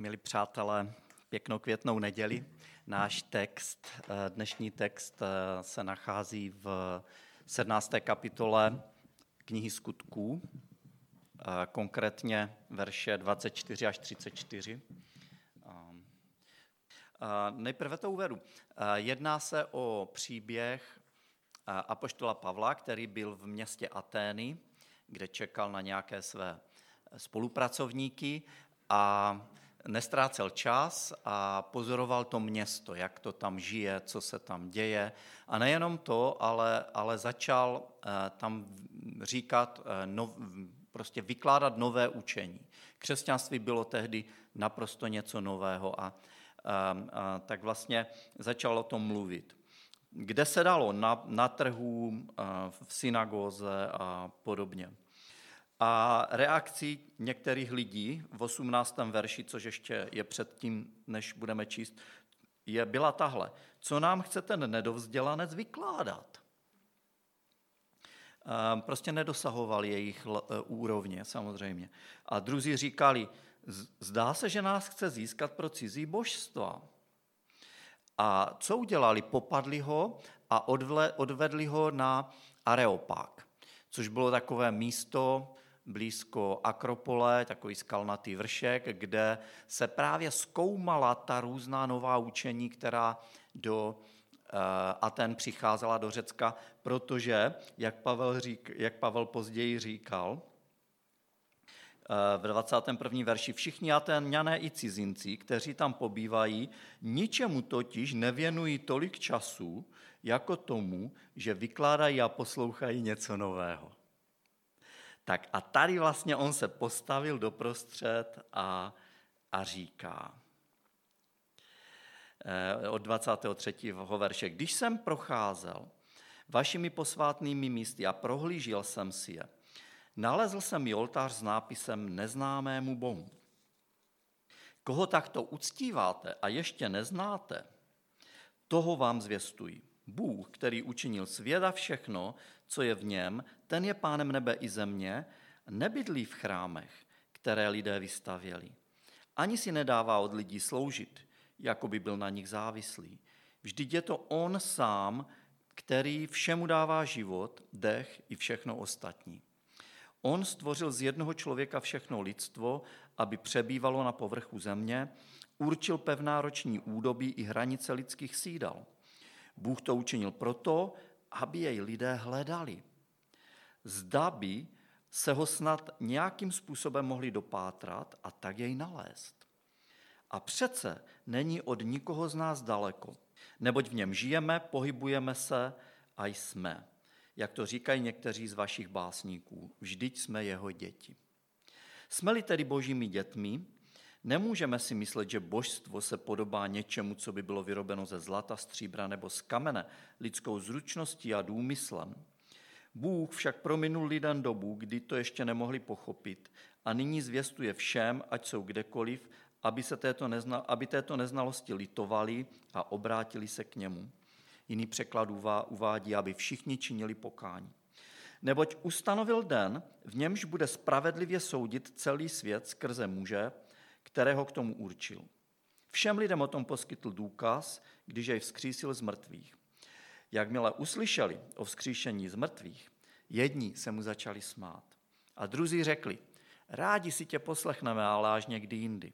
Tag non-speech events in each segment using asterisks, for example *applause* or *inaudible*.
Milí přátelé, pěknou květnou neděli. Náš text, eh, dnešní text eh, se nachází v 17. kapitole knihy skutků, eh, konkrétně verše 24 až 34. Nejprve to uvedu. Jedná se o příběh apoštola Pavla, který byl v městě Atény, kde čekal na nějaké své spolupracovníky a nestrácel čas a pozoroval to město, jak to tam žije, co se tam děje. A nejenom to, ale, ale začal eh, tam říkat, eh, no, prostě vykládat nové učení. Křesťanství bylo tehdy naprosto něco nového a, a, a tak vlastně začal o tom mluvit. Kde se dalo? Na, na trhu, v synagóze a podobně. A reakcí některých lidí v 18. verši, což ještě je předtím, než budeme číst, je, byla tahle. Co nám chce ten nedovzdělanec vykládat? Prostě nedosahoval jejich e, úrovně samozřejmě. A druzí říkali, zdá se, že nás chce získat pro cizí božstva. A co udělali? Popadli ho a odvedli ho na Areopák, což bylo takové místo, blízko Akropole, takový skalnatý vršek, kde se právě zkoumala ta různá nová učení, která do eh, Aten přicházela do Řecka, protože, jak Pavel, řík, jak Pavel později říkal, eh, v 21. verši všichni Atéňané i cizinci, kteří tam pobývají, ničemu totiž nevěnují tolik času, jako tomu, že vykládají a poslouchají něco nového. Tak a tady vlastně on se postavil doprostřed a, a říká eh, od 23. verše, když jsem procházel vašimi posvátnými místy a prohlížel jsem si je, nalezl jsem i oltář s nápisem neznámému Bohu. Koho takto uctíváte a ještě neznáte, toho vám zvěstují. Bůh, který učinil svět a všechno, co je v něm, ten je pánem nebe i země, nebydlí v chrámech, které lidé vystavěli. Ani si nedává od lidí sloužit, jako by byl na nich závislý. Vždyť je to on sám, který všemu dává život, dech i všechno ostatní. On stvořil z jednoho člověka všechno lidstvo, aby přebývalo na povrchu země, určil pevná roční údobí i hranice lidských sídal. Bůh to učinil proto, aby jej lidé hledali. Zda by se ho snad nějakým způsobem mohli dopátrat a tak jej nalézt. A přece není od nikoho z nás daleko, neboť v něm žijeme, pohybujeme se a jsme. Jak to říkají někteří z vašich básníků, vždyť jsme jeho děti. Jsme-li tedy božími dětmi, Nemůžeme si myslet, že božstvo se podobá něčemu, co by bylo vyrobeno ze zlata, stříbra nebo z kamene, lidskou zručností a důmyslem. Bůh však prominul lidem dobu, kdy to ještě nemohli pochopit a nyní zvěstuje všem, ať jsou kdekoliv, aby, se této, nezna, aby této neznalosti litovali a obrátili se k němu. Jiný překlad uvádí, aby všichni činili pokání. Neboť ustanovil den, v němž bude spravedlivě soudit celý svět skrze muže, kterého k tomu určil. Všem lidem o tom poskytl důkaz, když jej vzkřísil z mrtvých. Jakmile uslyšeli o vzkříšení z mrtvých, jedni se mu začali smát. A druzí řekli, rádi si tě poslechneme, ale až někdy jindy.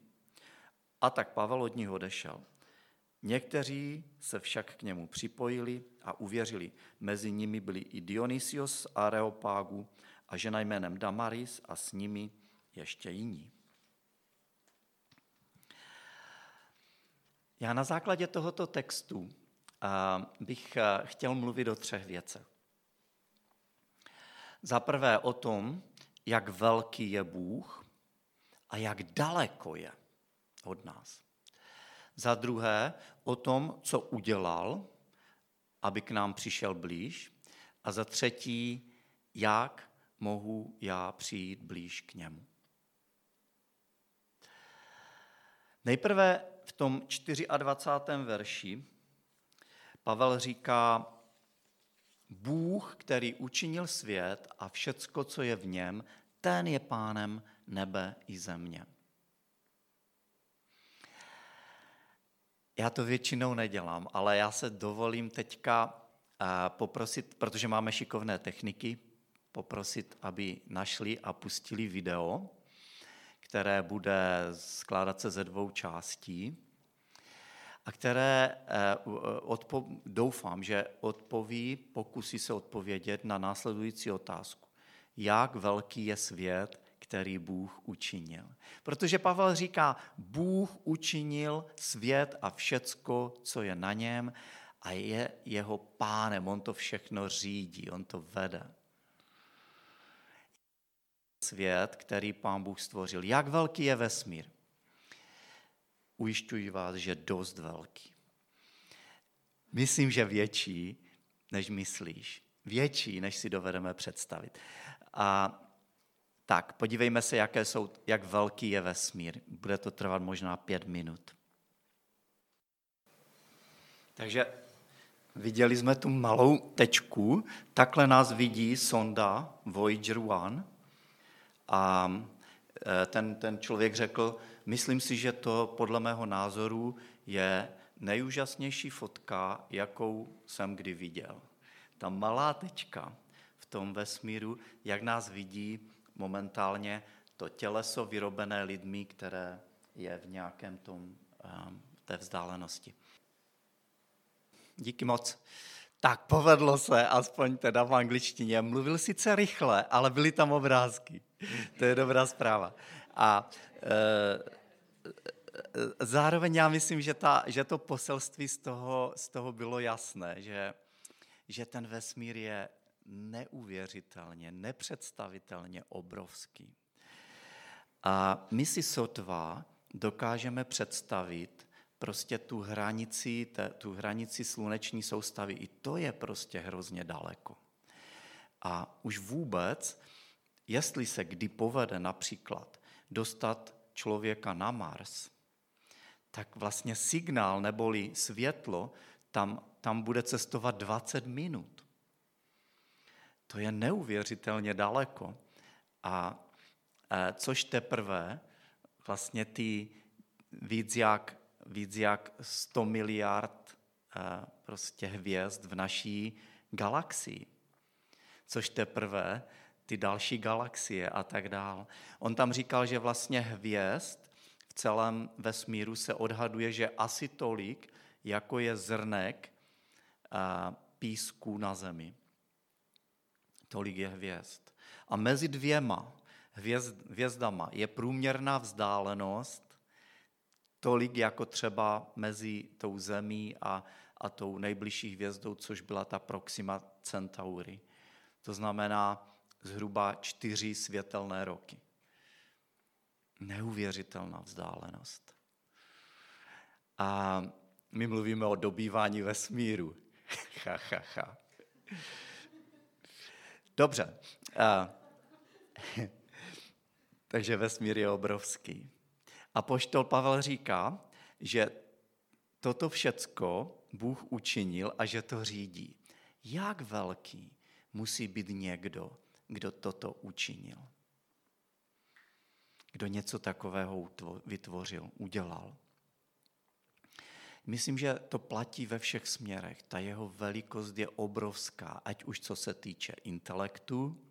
A tak Pavel od nich odešel. Někteří se však k němu připojili a uvěřili. Mezi nimi byli i Dionysios z Areopágu a žena jménem Damaris a s nimi ještě jiní. Já na základě tohoto textu bych chtěl mluvit o třech věcech. Za prvé o tom, jak velký je Bůh a jak daleko je od nás. Za druhé o tom, co udělal, aby k nám přišel blíž. A za třetí, jak mohu já přijít blíž k němu. Nejprve v tom 24. verši Pavel říká, Bůh, který učinil svět a všecko, co je v něm, ten je pánem nebe i země. Já to většinou nedělám, ale já se dovolím teďka eh, poprosit, protože máme šikovné techniky, poprosit, aby našli a pustili video, které bude skládat se ze dvou částí a které eh, odpo- doufám, že odpoví, pokusí se odpovědět na následující otázku. Jak velký je svět, který Bůh učinil? Protože Pavel říká, Bůh učinil svět a všecko, co je na něm a je jeho pánem, on to všechno řídí, on to vede. Svět, který pán Bůh stvořil. Jak velký je vesmír? Ujišťuji vás, že dost velký. Myslím, že větší, než myslíš. Větší, než si dovedeme představit. A tak, podívejme se, jaké jsou, jak velký je vesmír. Bude to trvat možná pět minut. Takže viděli jsme tu malou tečku, takhle nás vidí sonda Voyager 1 a e, ten, ten člověk řekl, myslím si, že to podle mého názoru je nejúžasnější fotka, jakou jsem kdy viděl. Ta malá tečka v tom vesmíru, jak nás vidí momentálně to těleso vyrobené lidmi, které je v nějakém tom, ehm, té vzdálenosti. Díky moc. Tak povedlo se, aspoň teda v angličtině. Mluvil sice rychle, ale byly tam obrázky. To je dobrá zpráva. A e, zároveň já myslím, že, ta, že to poselství z toho, z toho bylo jasné, že, že ten vesmír je neuvěřitelně, nepředstavitelně obrovský. A my si sotva dokážeme představit prostě tu hranici, tu hranici sluneční soustavy. I to je prostě hrozně daleko. A už vůbec, jestli se kdy povede například dostat člověka na Mars, tak vlastně signál neboli světlo tam, tam bude cestovat 20 minut. To je neuvěřitelně daleko. A e, což teprve vlastně ty víc jak, víc jak 100 miliard e, prostě hvězd v naší galaxii. Což teprve ty další galaxie a tak dál. On tam říkal, že vlastně hvězd v celém vesmíru se odhaduje, že asi tolik, jako je zrnek písku na zemi. Tolik je hvězd. A mezi dvěma hvězd, hvězdama je průměrná vzdálenost tolik jako třeba mezi tou zemí a, a tou nejbližší hvězdou, což byla ta Proxima Centauri. To znamená zhruba čtyři světelné roky. Neuvěřitelná vzdálenost. A my mluvíme o dobývání vesmíru. *laughs* ha, ha, ha. Dobře. A, *laughs* takže vesmír je obrovský. A poštol Pavel říká, že toto všecko Bůh učinil a že to řídí. Jak velký musí být někdo, kdo toto učinil? kdo něco takového vytvořil, udělal. Myslím, že to platí ve všech směrech. Ta jeho velikost je obrovská, ať už co se týče intelektu,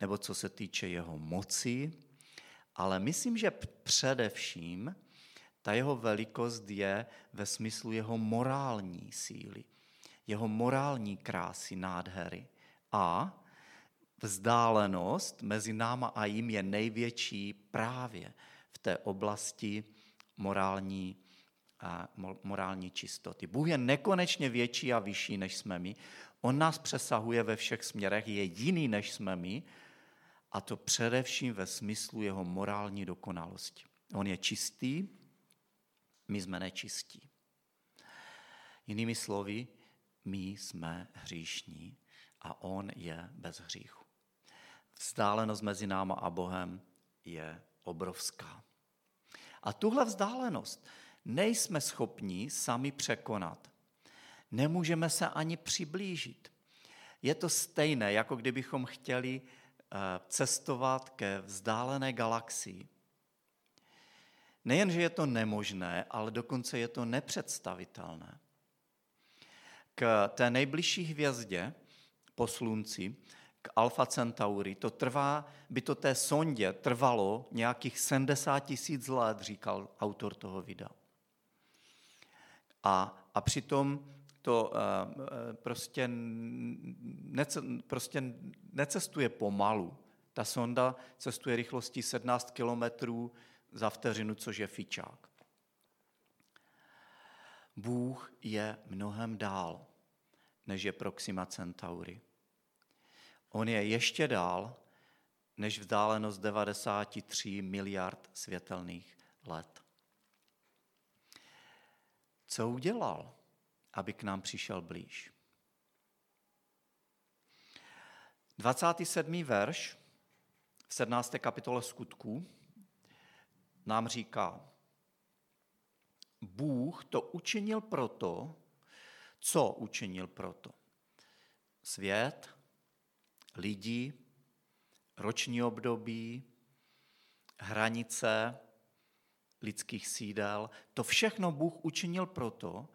nebo co se týče jeho moci, ale myslím, že především ta jeho velikost je ve smyslu jeho morální síly, jeho morální krásy, nádhery a vzdálenost mezi náma a jim je největší právě v té oblasti morální, a morální čistoty. Bůh je nekonečně větší a vyšší, než jsme my. On nás přesahuje ve všech směrech, je jiný, než jsme my, a to především ve smyslu jeho morální dokonalosti. On je čistý, my jsme nečistí. Jinými slovy, my jsme hříšní a on je bez hříchu vzdálenost mezi náma a Bohem je obrovská. A tuhle vzdálenost nejsme schopni sami překonat. Nemůžeme se ani přiblížit. Je to stejné, jako kdybychom chtěli cestovat ke vzdálené galaxii. Nejen, že je to nemožné, ale dokonce je to nepředstavitelné. K té nejbližší hvězdě po slunci, k Alfa Centauri, to trvá, by to té sondě trvalo nějakých 70 tisíc let, říkal autor toho videa. A, a přitom to uh, prostě, nece, prostě necestuje pomalu. Ta sonda cestuje rychlostí 17 km za vteřinu, což je fičák. Bůh je mnohem dál, než je Proxima Centauri. On je ještě dál, než vzdálenost 93 miliard světelných let. Co udělal, aby k nám přišel blíž? 27. verš v 17. kapitole skutků nám říká, Bůh to učinil proto, co učinil proto. Svět, lidi, roční období, hranice lidských sídel, to všechno Bůh učinil proto,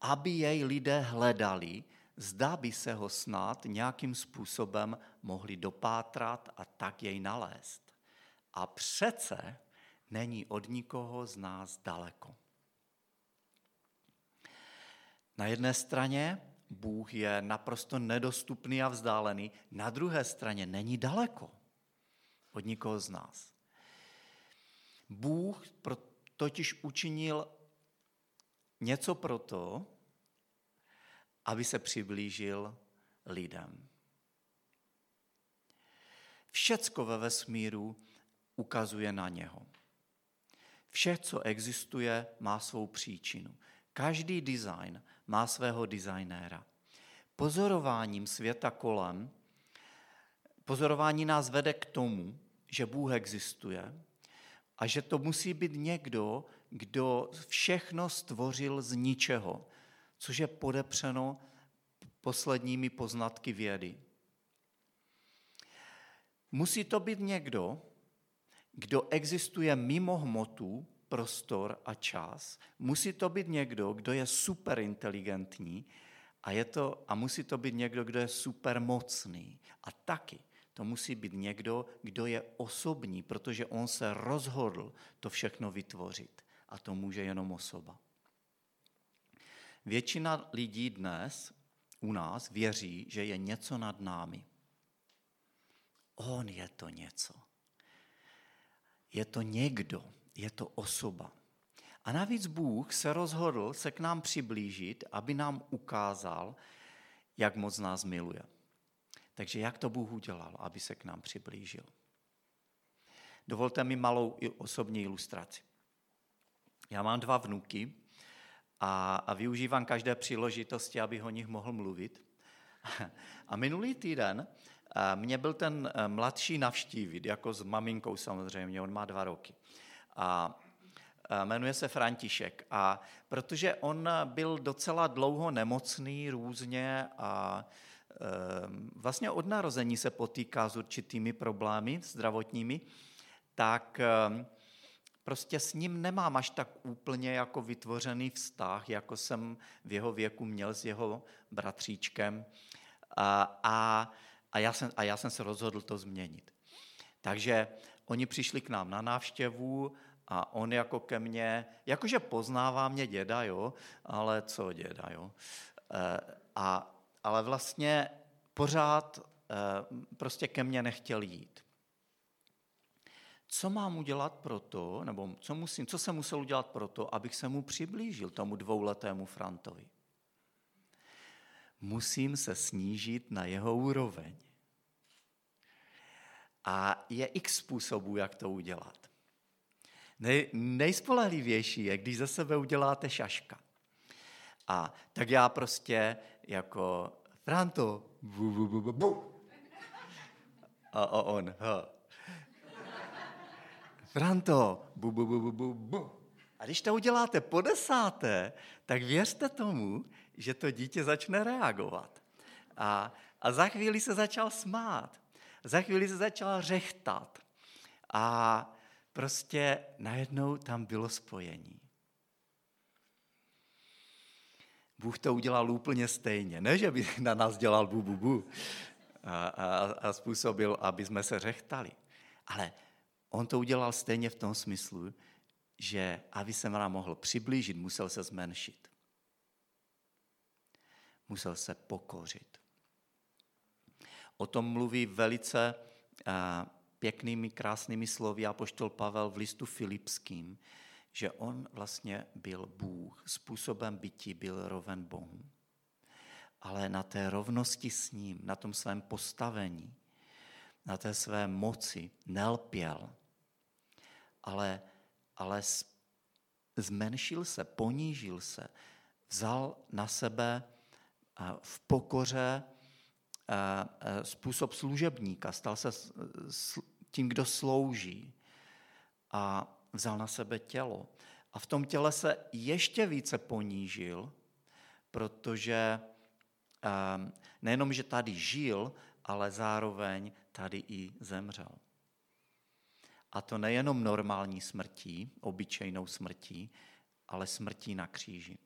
aby jej lidé hledali, zda by se ho snad nějakým způsobem mohli dopátrat a tak jej nalézt. A přece není od nikoho z nás daleko. Na jedné straně Bůh je naprosto nedostupný a vzdálený, na druhé straně není daleko od nikoho z nás. Bůh totiž učinil něco proto, aby se přiblížil lidem. Všecko ve vesmíru ukazuje na něho. Vše, co existuje, má svou příčinu. Každý design má svého designéra. Pozorováním světa kolem, pozorování nás vede k tomu, že Bůh existuje a že to musí být někdo, kdo všechno stvořil z ničeho, což je podepřeno posledními poznatky vědy. Musí to být někdo, kdo existuje mimo hmotu, prostor a čas. Musí to být někdo, kdo je superinteligentní a, je to, a musí to být někdo, kdo je supermocný. A taky to musí být někdo, kdo je osobní, protože on se rozhodl to všechno vytvořit. A to může jenom osoba. Většina lidí dnes u nás věří, že je něco nad námi. On je to něco. Je to někdo, je to osoba. A navíc Bůh se rozhodl se k nám přiblížit, aby nám ukázal, jak moc nás miluje. Takže jak to Bůh udělal, aby se k nám přiblížil? Dovolte mi malou osobní ilustraci. Já mám dva vnuky a, a využívám každé příležitosti, abych o nich mohl mluvit. *laughs* A minulý týden mě byl ten eh, mladší navštívit, jako s maminkou samozřejmě, on má dva roky. A jmenuje se František. A protože on byl docela dlouho nemocný různě a ehm, vlastně od narození se potýká s určitými problémy zdravotními, tak prostě s ním nemám až tak úplně jako vytvořený vztah, jako jsem v jeho věku měl s jeho bratříčkem. A, a, a, já, jsem, a já jsem se rozhodl to změnit. Takže oni přišli k nám na návštěvu a on jako ke mně, jakože poznává mě děda, jo, ale co děda, jo. E, a, ale vlastně pořád e, prostě ke mně nechtěl jít. Co mám udělat pro to, nebo co, musím, co jsem musel udělat pro to, abych se mu přiblížil, tomu dvouletému Frantovi? Musím se snížit na jeho úroveň. A je x způsobů, jak to udělat. Nej, nejspolehlivější je, když ze sebe uděláte šaška. A tak já jako Franto, bu, bu, bu, bu, bu. A, a on, ha. Franto, bu, bu, bu, bu, bu, bu. A když to uděláte po desáté, tak věřte tomu, že to dítě začne reagovat. A, a za chvíli se začal smát. Za chvíli se začal řechtat. A prostě najednou tam bylo spojení. Bůh to udělal úplně stejně. Ne, že by na nás dělal bu, bu, bu a, a, a způsobil, aby jsme se řechtali. Ale on to udělal stejně v tom smyslu, že aby se nám mohl přiblížit, musel se zmenšit. Musel se pokořit. O tom mluví velice pěknými, krásnými slovy apoštol Pavel v listu Filipským, že on vlastně byl Bůh, způsobem bytí byl roven Bohu. Ale na té rovnosti s ním, na tom svém postavení, na té své moci nelpěl, ale, ale zmenšil se, ponížil se, vzal na sebe v pokoře způsob služebníka, stal se tím, kdo slouží a vzal na sebe tělo. A v tom těle se ještě více ponížil, protože nejenom, že tady žil, ale zároveň tady i zemřel. A to nejenom normální smrtí, obyčejnou smrtí, ale smrtí na kříži.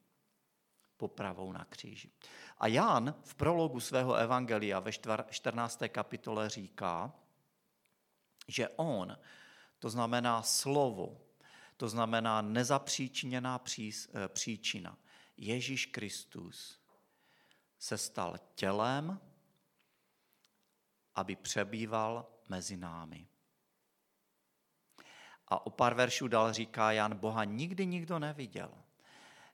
Popravou na kříži. A Jan v prologu svého evangelia ve 14. kapitole říká, že on, to znamená slovo, to znamená nezapříčiněná eh, příčina, Ježíš Kristus se stal tělem, aby přebýval mezi námi. A o pár veršů dál říká Jan, Boha nikdy nikdo neviděl.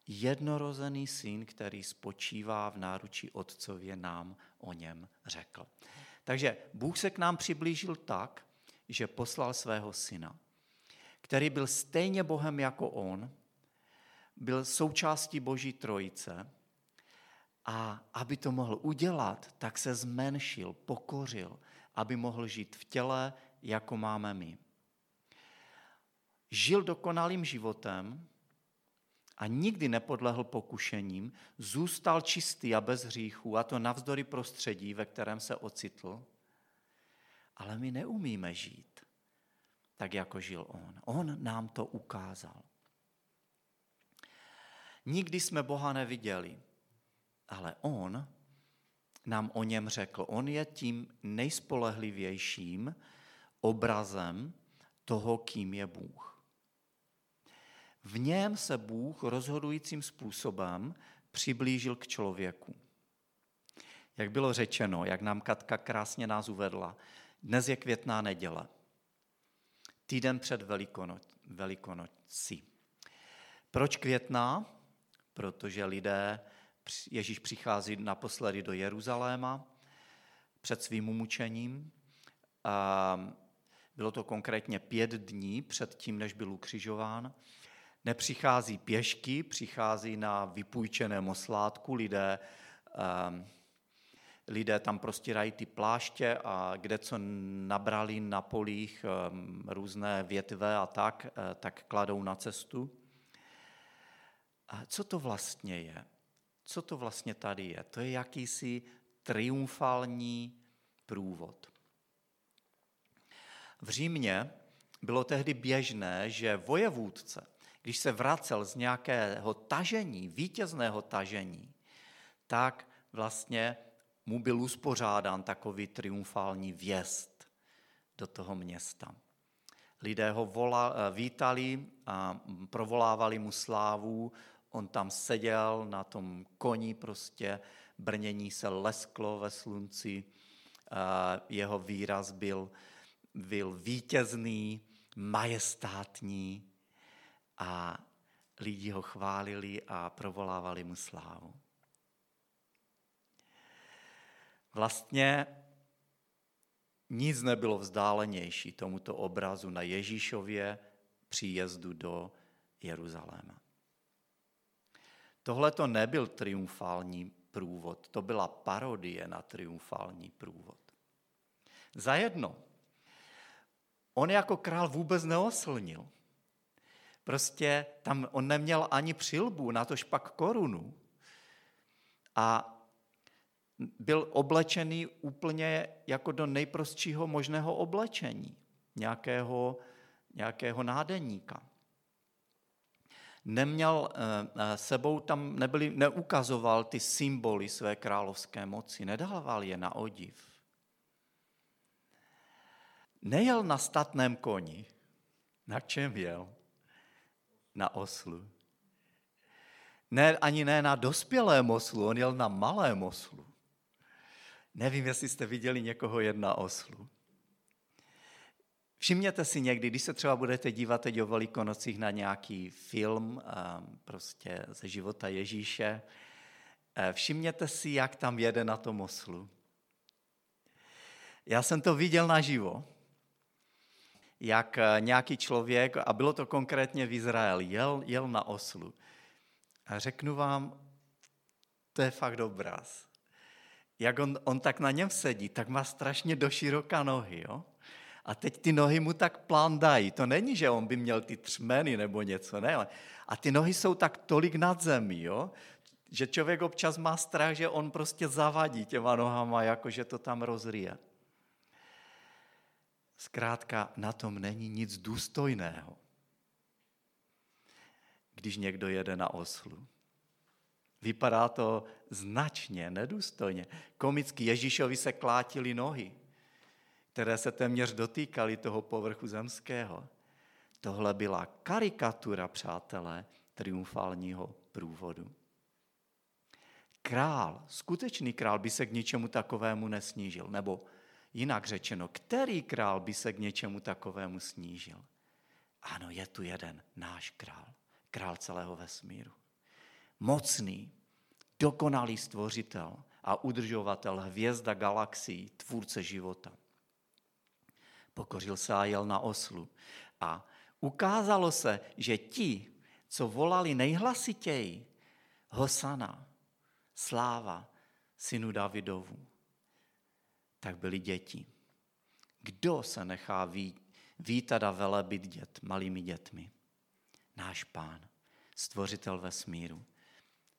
Jednorozený syn, který spočívá v náručí otcově, nám o něm řekl. Takže Bůh se k nám přiblížil tak, že poslal svého syna, který byl stejně Bohem jako on, byl součástí Boží trojice a aby to mohl udělat, tak se zmenšil, pokořil, aby mohl žít v těle, jako máme my. Žil dokonalým životem a nikdy nepodlehl pokušením, zůstal čistý a bez hříchů, a to navzdory prostředí, ve kterém se ocitl. Ale my neumíme žít tak, jako žil on. On nám to ukázal. Nikdy jsme Boha neviděli, ale on nám o něm řekl. On je tím nejspolehlivějším obrazem toho, kým je Bůh. V něm se Bůh rozhodujícím způsobem přiblížil k člověku. Jak bylo řečeno, jak nám Katka krásně nás uvedla, dnes je květná neděle, týden před velikono, velikonocí. Proč květná? Protože lidé, Ježíš přichází naposledy do Jeruzaléma před svým umučením. Bylo to konkrétně pět dní před tím, než byl ukřižován. Nepřichází pěšky, přichází na vypůjčeném oslátku. Lidé lidé tam prostírají ty pláště a kde co nabrali na polích ehm, různé větve a tak, eh, tak kladou na cestu. A co to vlastně je? Co to vlastně tady je? To je jakýsi triumfální průvod. V Římě bylo tehdy běžné, že vojevůdce, když se vracel z nějakého tažení, vítězného tažení, tak vlastně mu byl uspořádán takový triumfální vjezd do toho města. Lidé ho vola, eh, vítali a provolávali mu slávu. On tam seděl na tom koni prostě, brnění se lesklo ve slunci. Jeho výraz byl, byl vítězný, majestátní a lidi ho chválili a provolávali mu slávu. Vlastně nic nebylo vzdálenější tomuto obrazu na Ježíšově příjezdu do Jeruzaléma. Tohle to nebyl triumfální průvod, to byla parodie na triumfální průvod. Zajedno, on jako král vůbec neoslnil. Prostě tam on neměl ani přilbu, na tož pak korunu. A byl oblečený úplně jako do nejprostšího možného oblečení. Nějakého, nějakého nádeníka. Neměl sebou tam, nebyli, neukazoval ty symboly své královské moci, nedával je na odiv. Nejel na statném koni. Na čem jel? Na oslu. Ne, ani ne na dospělém oslu, on jel na malém oslu. Nevím, jestli jste viděli někoho jet na oslu. Všimněte si někdy, když se třeba budete dívat teď o Velikonocích na nějaký film ehm, prostě ze života Ježíše, eh, všimněte si, jak tam jede na tom oslu. Já jsem to viděl naživo jak eh, nějaký člověk, a bylo to konkrétně v Izraeli, jel, jel na oslu. A řeknu vám, to je fakt obraz. Jak on, on tak na něm sedí, tak má strašně doširoká nohy. Jo? A teď ty nohy mu tak plandají. To není, že on by měl ty třmeny nebo něco, ne. A ty nohy jsou tak tolik nad zemí, jo? že člověk občas má strach, že on prostě zavadí těma nohama, jako že to tam rozrije. Zkrátka na tom není nic důstojného, když někdo jede na oslu. Vypadá to značně nedůstojně. Komicky Ježíšovi se klátily nohy, které se téměř dotýkaly toho povrchu zemského. Tohle byla karikatura, přátelé, triumfálního průvodu. Král, skutečný král by se k ničemu takovému nesnížil, nebo Jinak řečeno, který král by se k něčemu takovému snížil? Ano, je tu jeden, náš král, král celého vesmíru. Mocný, dokonalý stvořitel a udržovatel hvězda galaxií, tvůrce života. Pokořil se a jel na oslu. A ukázalo se, že ti, co volali nejhlasitěji, Hosana, sláva synu Davidovu, tak byli děti. Kdo se nechá vítat a velebit dět, malými dětmi? Náš pán, stvořitel vesmíru,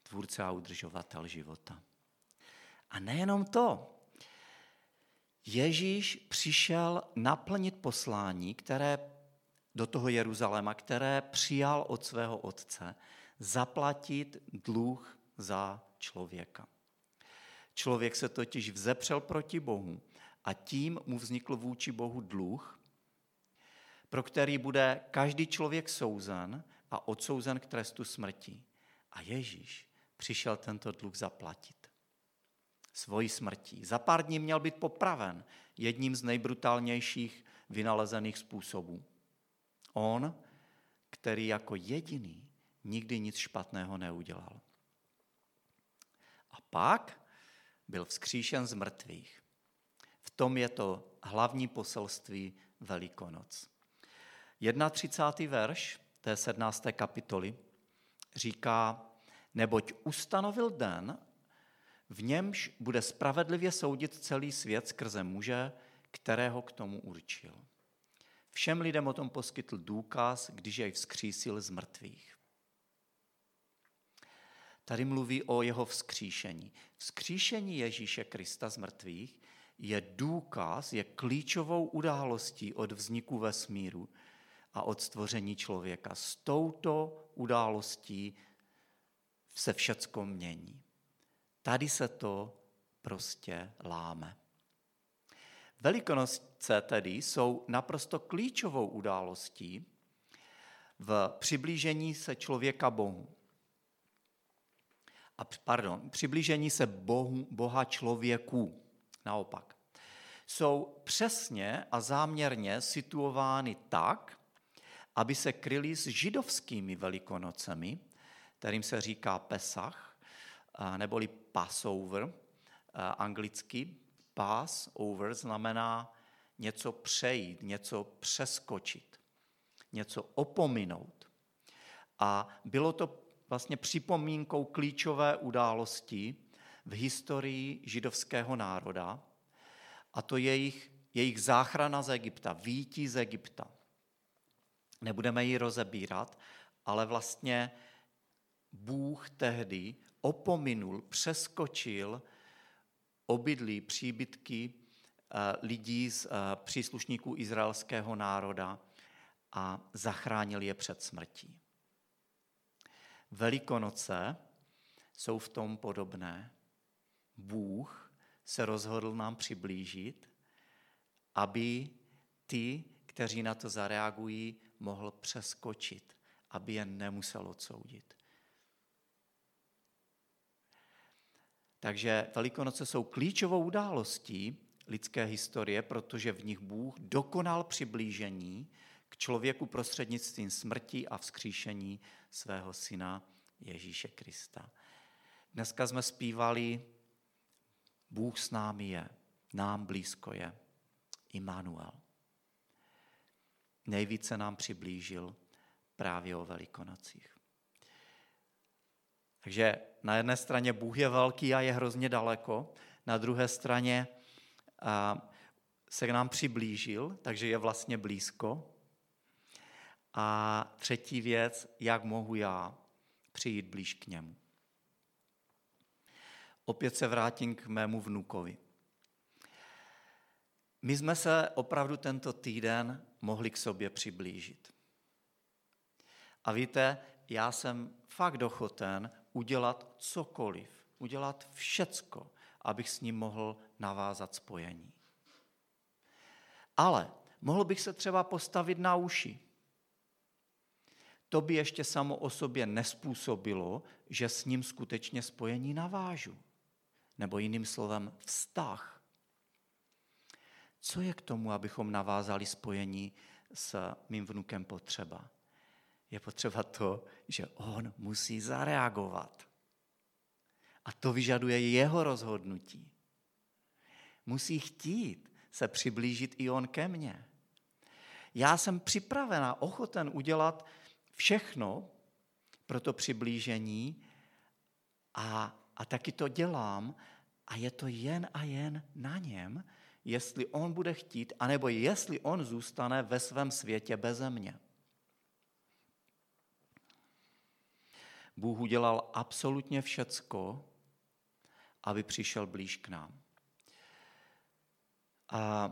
tvůrce a udržovatel života. A nejenom to. Ježíš přišel naplnit poslání, které do toho Jeruzaléma, které přijal od svého otce, zaplatit dluh za člověka. Člověk se totiž vzepřel proti Bohu a tím mu vznikl vůči Bohu dluh, pro který bude každý člověk souzen a odsouzen k trestu smrti. A Ježíš přišel tento dluh zaplatit. Svojí smrtí. Za pár dní měl být popraven jedním z nejbrutálnějších vynalezených způsobů. On, který jako jediný nikdy nic špatného neudělal. A pak byl vzkříšen z mrtvých. V tom je to hlavní poselství Velikonoc. 31. verš té 17. kapitoly říká, neboť ustanovil den, v němž bude spravedlivě soudit celý svět skrze muže, kterého k tomu určil. Všem lidem o tom poskytl důkaz, když jej vzkřísil z mrtvých. Tady mluví o jeho vzkříšení. Vzkříšení Ježíše Krista z mrtvých je důkaz, je klíčovou událostí od vzniku vesmíru a od stvoření člověka. S touto událostí se všecko mění. Tady se to prostě láme. Velikonoce tedy jsou naprosto klíčovou událostí v přiblížení se člověka Bohu a pardon, přiblížení se Bohu, Boha člověku. Naopak. Jsou přesně a záměrně situovány tak, aby se kryly s židovskými velikonocemi, kterým se říká Pesach, neboli Passover, anglicky. Passover znamená něco přejít, něco přeskočit, něco opominout. A bylo to vlastně připomínkou klíčové události v historii židovského národa, a to jejich, jejich záchrana z Egypta, výtí z Egypta. Nebudeme ji rozebírat, ale vlastně Bůh tehdy opominul, přeskočil obydlí příbytky eh, lidí z eh, příslušníků izraelského národa a zachránil je před smrtí. Velikonoce jsou v tom podobné. Bůh se rozhodl nám přiblížit, aby ty, kteří na to zareagují, mohl přeskočit, aby je nemusel odsoudit. Takže Velikonoce jsou klíčovou událostí lidské historie, protože v nich Bůh dokonal přiblížení člověku prostřednictvím smrti a vzkříšení svého syna Ježíše Krista. Dneska jsme zpívali Bůh s námi je, nám blízko je, Immanuel. Nejvíce nám přiblížil právě o Velikonocích. Takže na jedné straně Bůh je velký a je hrozně daleko, na druhé straně se k nám přiblížil, takže je vlastně blízko. A třetí věc, jak mohu já přijít blíž k němu. Opět se vrátím k mému vnukovi. My jsme se opravdu tento týden mohli k sobě přiblížit. A víte, já jsem fakt dochoten udělat cokoliv, udělat všecko, abych s ním mohl navázat spojení. Ale mohl bych se třeba postavit na uši. To by ještě samo o sobě nespůsobilo, že s ním skutečně spojení navážu. Nebo jiným slovem vztah. Co je k tomu, abychom navázali spojení s mým vnukem potřeba? Je potřeba to, že on musí zareagovat. A to vyžaduje jeho rozhodnutí. Musí chtít se přiblížit i on ke mně. Já jsem připravená, ochoten udělat všechno pro to přiblížení a, a taky to dělám a je to jen a jen na něm, jestli on bude chtít, anebo jestli on zůstane ve svém světě beze mě. Bůh udělal absolutně všecko, aby přišel blíž k nám. A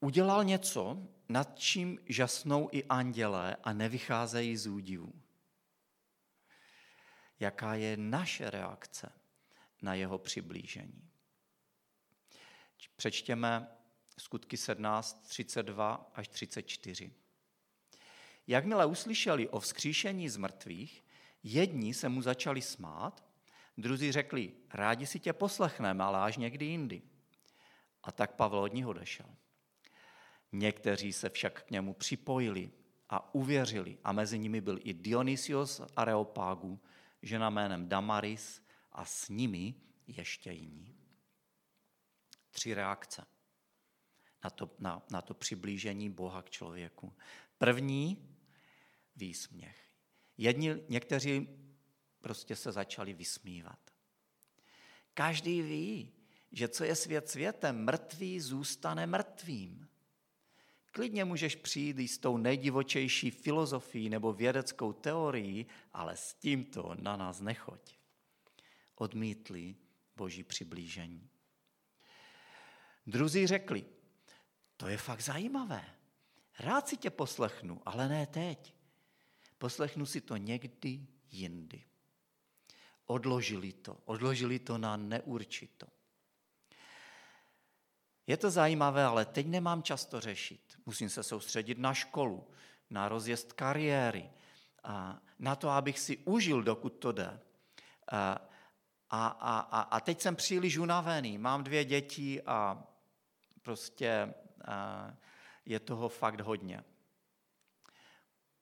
udělal něco, nad čím žasnou i andělé a nevycházejí z údivu. Jaká je naše reakce na jeho přiblížení? Přečtěme skutky 17, 32 až 34. Jakmile uslyšeli o vzkříšení z mrtvých, jedni se mu začali smát, druzí řekli, rádi si tě poslechneme, ale až někdy jindy. A tak Pavel od nich odešel. Někteří se však k němu připojili a uvěřili a mezi nimi byl i Dionysios Areopágu, žena jménem Damaris a s nimi ještě jiní. Tři reakce na to, na, na to přiblížení Boha k člověku. První, výsměch. Jedni, někteří prostě se začali vysmívat. Každý ví, že co je svět světem, mrtvý zůstane mrtvým. Klidně můžeš přijít i s tou nejdivočejší filozofií nebo vědeckou teorií, ale s tímto na nás nechoď. Odmítli boží přiblížení. Druzí řekli, to je fakt zajímavé. Rád si tě poslechnu, ale ne teď. Poslechnu si to někdy jindy. Odložili to, odložili to na neurčito. Je to zajímavé, ale teď nemám čas to řešit. Musím se soustředit na školu, na rozjezd kariéry, a na to, abych si užil, dokud to jde. A, a, a, a teď jsem příliš unavený, mám dvě děti a prostě a je toho fakt hodně.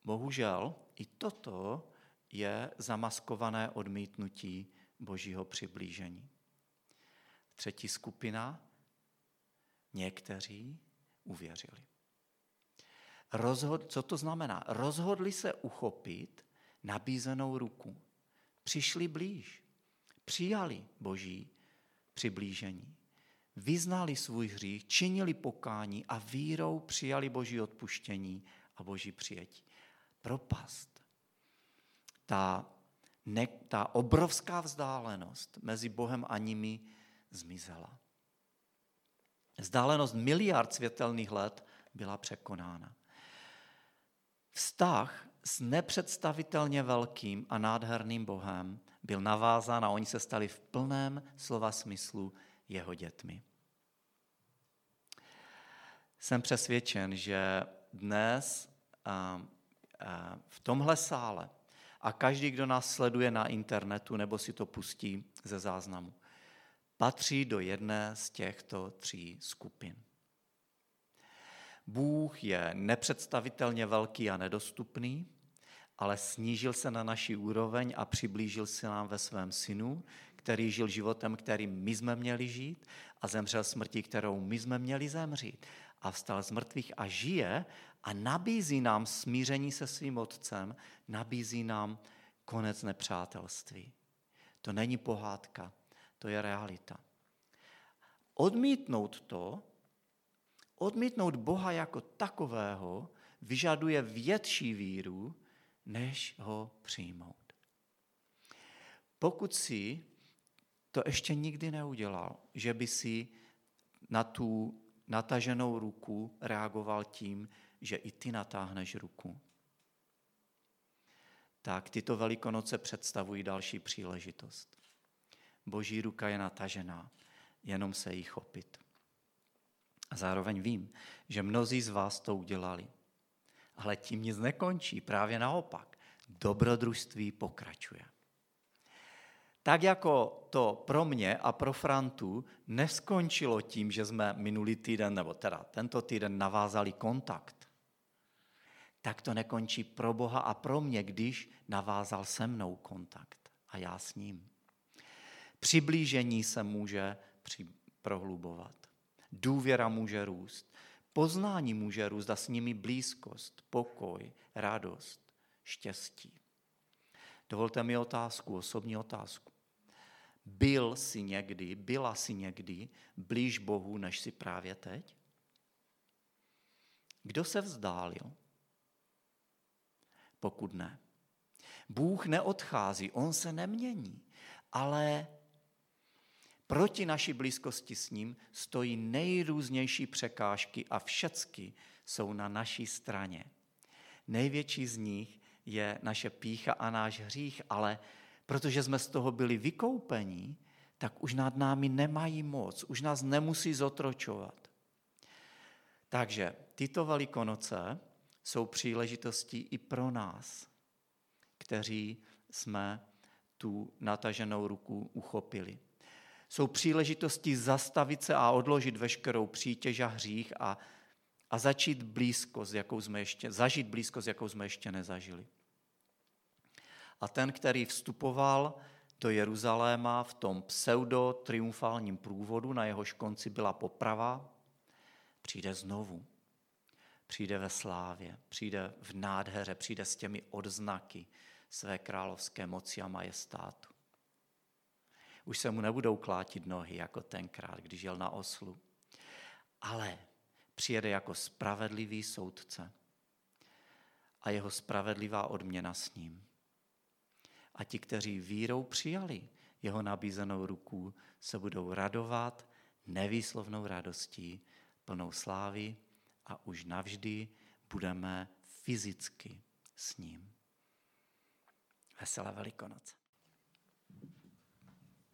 Bohužel i toto je zamaskované odmítnutí božího přiblížení. Třetí skupina Někteří uvěřili. Rozhod, co to znamená? Rozhodli se uchopit nabízenou ruku. Přišli blíž. Přijali boží přiblížení. Vyznali svůj hřích, činili pokání a vírou přijali boží odpuštění a boží přijetí. Propast. Ta, ne, ta obrovská vzdálenost mezi Bohem a nimi zmizela. Vzdálenost miliard světelných let byla překonána. Vztah s nepředstavitelně velkým a nádherným Bohem byl navázán a oni se stali v plném slova smyslu jeho dětmi. Jsem přesvědčen, že dnes v tomhle sále a každý, kdo nás sleduje na internetu nebo si to pustí ze záznamu, patří do jedné z těchto tří skupin. Bůh je nepředstavitelně velký a nedostupný, ale snížil se na naši úroveň a přiblížil se nám ve svém synu, který žil životem, kterým my jsme měli žít a zemřel smrti, kterou my jsme měli zemřít. A vstal z mrtvých a žije a nabízí nám smíření se svým otcem, nabízí nám konec nepřátelství. To není pohádka, to je realita. Odmítnout to, odmítnout Boha jako takového, vyžaduje větší víru, než ho přijmout. Pokud si to ještě nikdy neudělal, že by si na tu nataženou ruku reagoval tím, že i ty natáhneš ruku, tak tyto velikonoce představují další příležitost. Boží ruka je natažená, jenom se jí chopit. A zároveň vím, že mnozí z vás to udělali. Ale tím nic nekončí, právě naopak. Dobrodružství pokračuje. Tak jako to pro mě a pro Frantu neskončilo tím, že jsme minulý týden, nebo teda tento týden navázali kontakt, tak to nekončí pro Boha a pro mě, když navázal se mnou kontakt a já s ním. Přiblížení se může prohlubovat. Důvěra může růst. Poznání může růst a s nimi blízkost, pokoj, radost, štěstí. Dovolte mi otázku, osobní otázku. Byl jsi někdy, byla jsi někdy blíž Bohu, než si právě teď? Kdo se vzdálil? Pokud ne. Bůh neodchází, on se nemění, ale proti naší blízkosti s ním stojí nejrůznější překážky a všecky jsou na naší straně. Největší z nich je naše pícha a náš hřích, ale protože jsme z toho byli vykoupení, tak už nad námi nemají moc, už nás nemusí zotročovat. Takže tyto velikonoce jsou příležitostí i pro nás, kteří jsme tu nataženou ruku uchopili. Jsou příležitosti zastavit se a odložit veškerou přítěž a hřích a, a začít blízkost, jakou jsme ještě, zažít blízkost, jakou jsme ještě nezažili. A ten, který vstupoval do Jeruzaléma v tom pseudo-triumfálním průvodu, na jehož konci byla poprava, přijde znovu. Přijde ve slávě, přijde v nádheře, přijde s těmi odznaky své královské moci a majestátu. Už se mu nebudou klátit nohy jako tenkrát, když jel na oslu. Ale přijede jako spravedlivý soudce a jeho spravedlivá odměna s ním. A ti, kteří vírou přijali jeho nabízenou ruku, se budou radovat nevýslovnou radostí, plnou slávy a už navždy budeme fyzicky s ním. Veselé Velikonoce.